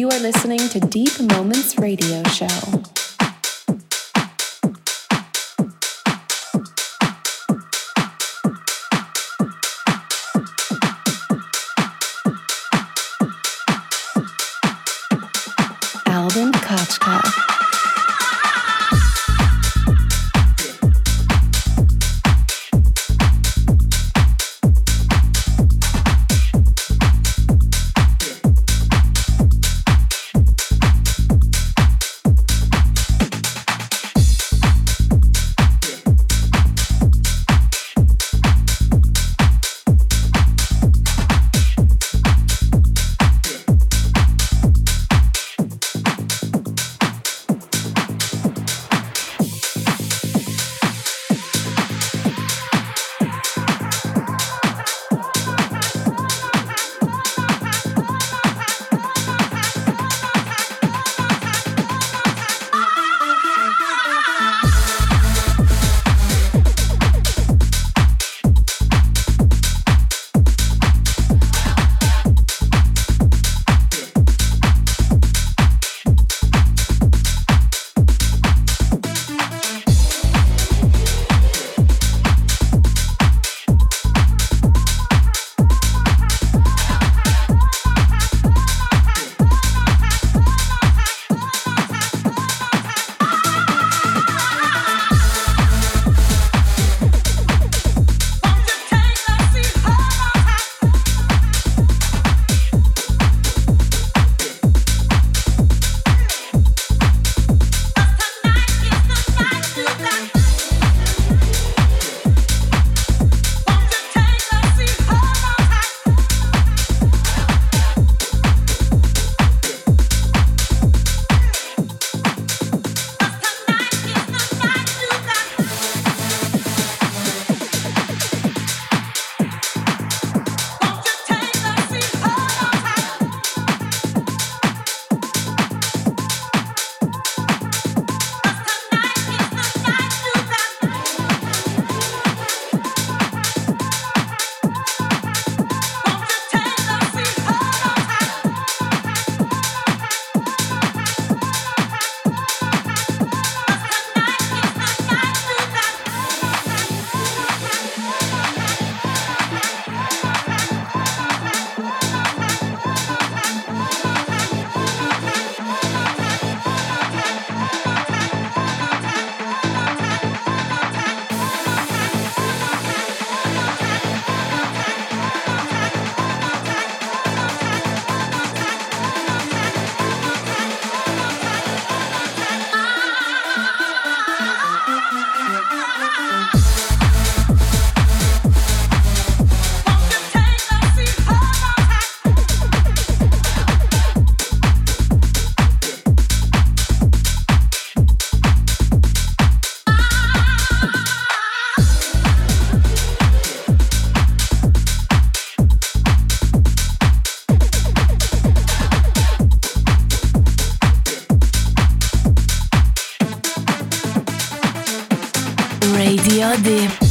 You are listening to Deep Moments Radio Show. Periodi.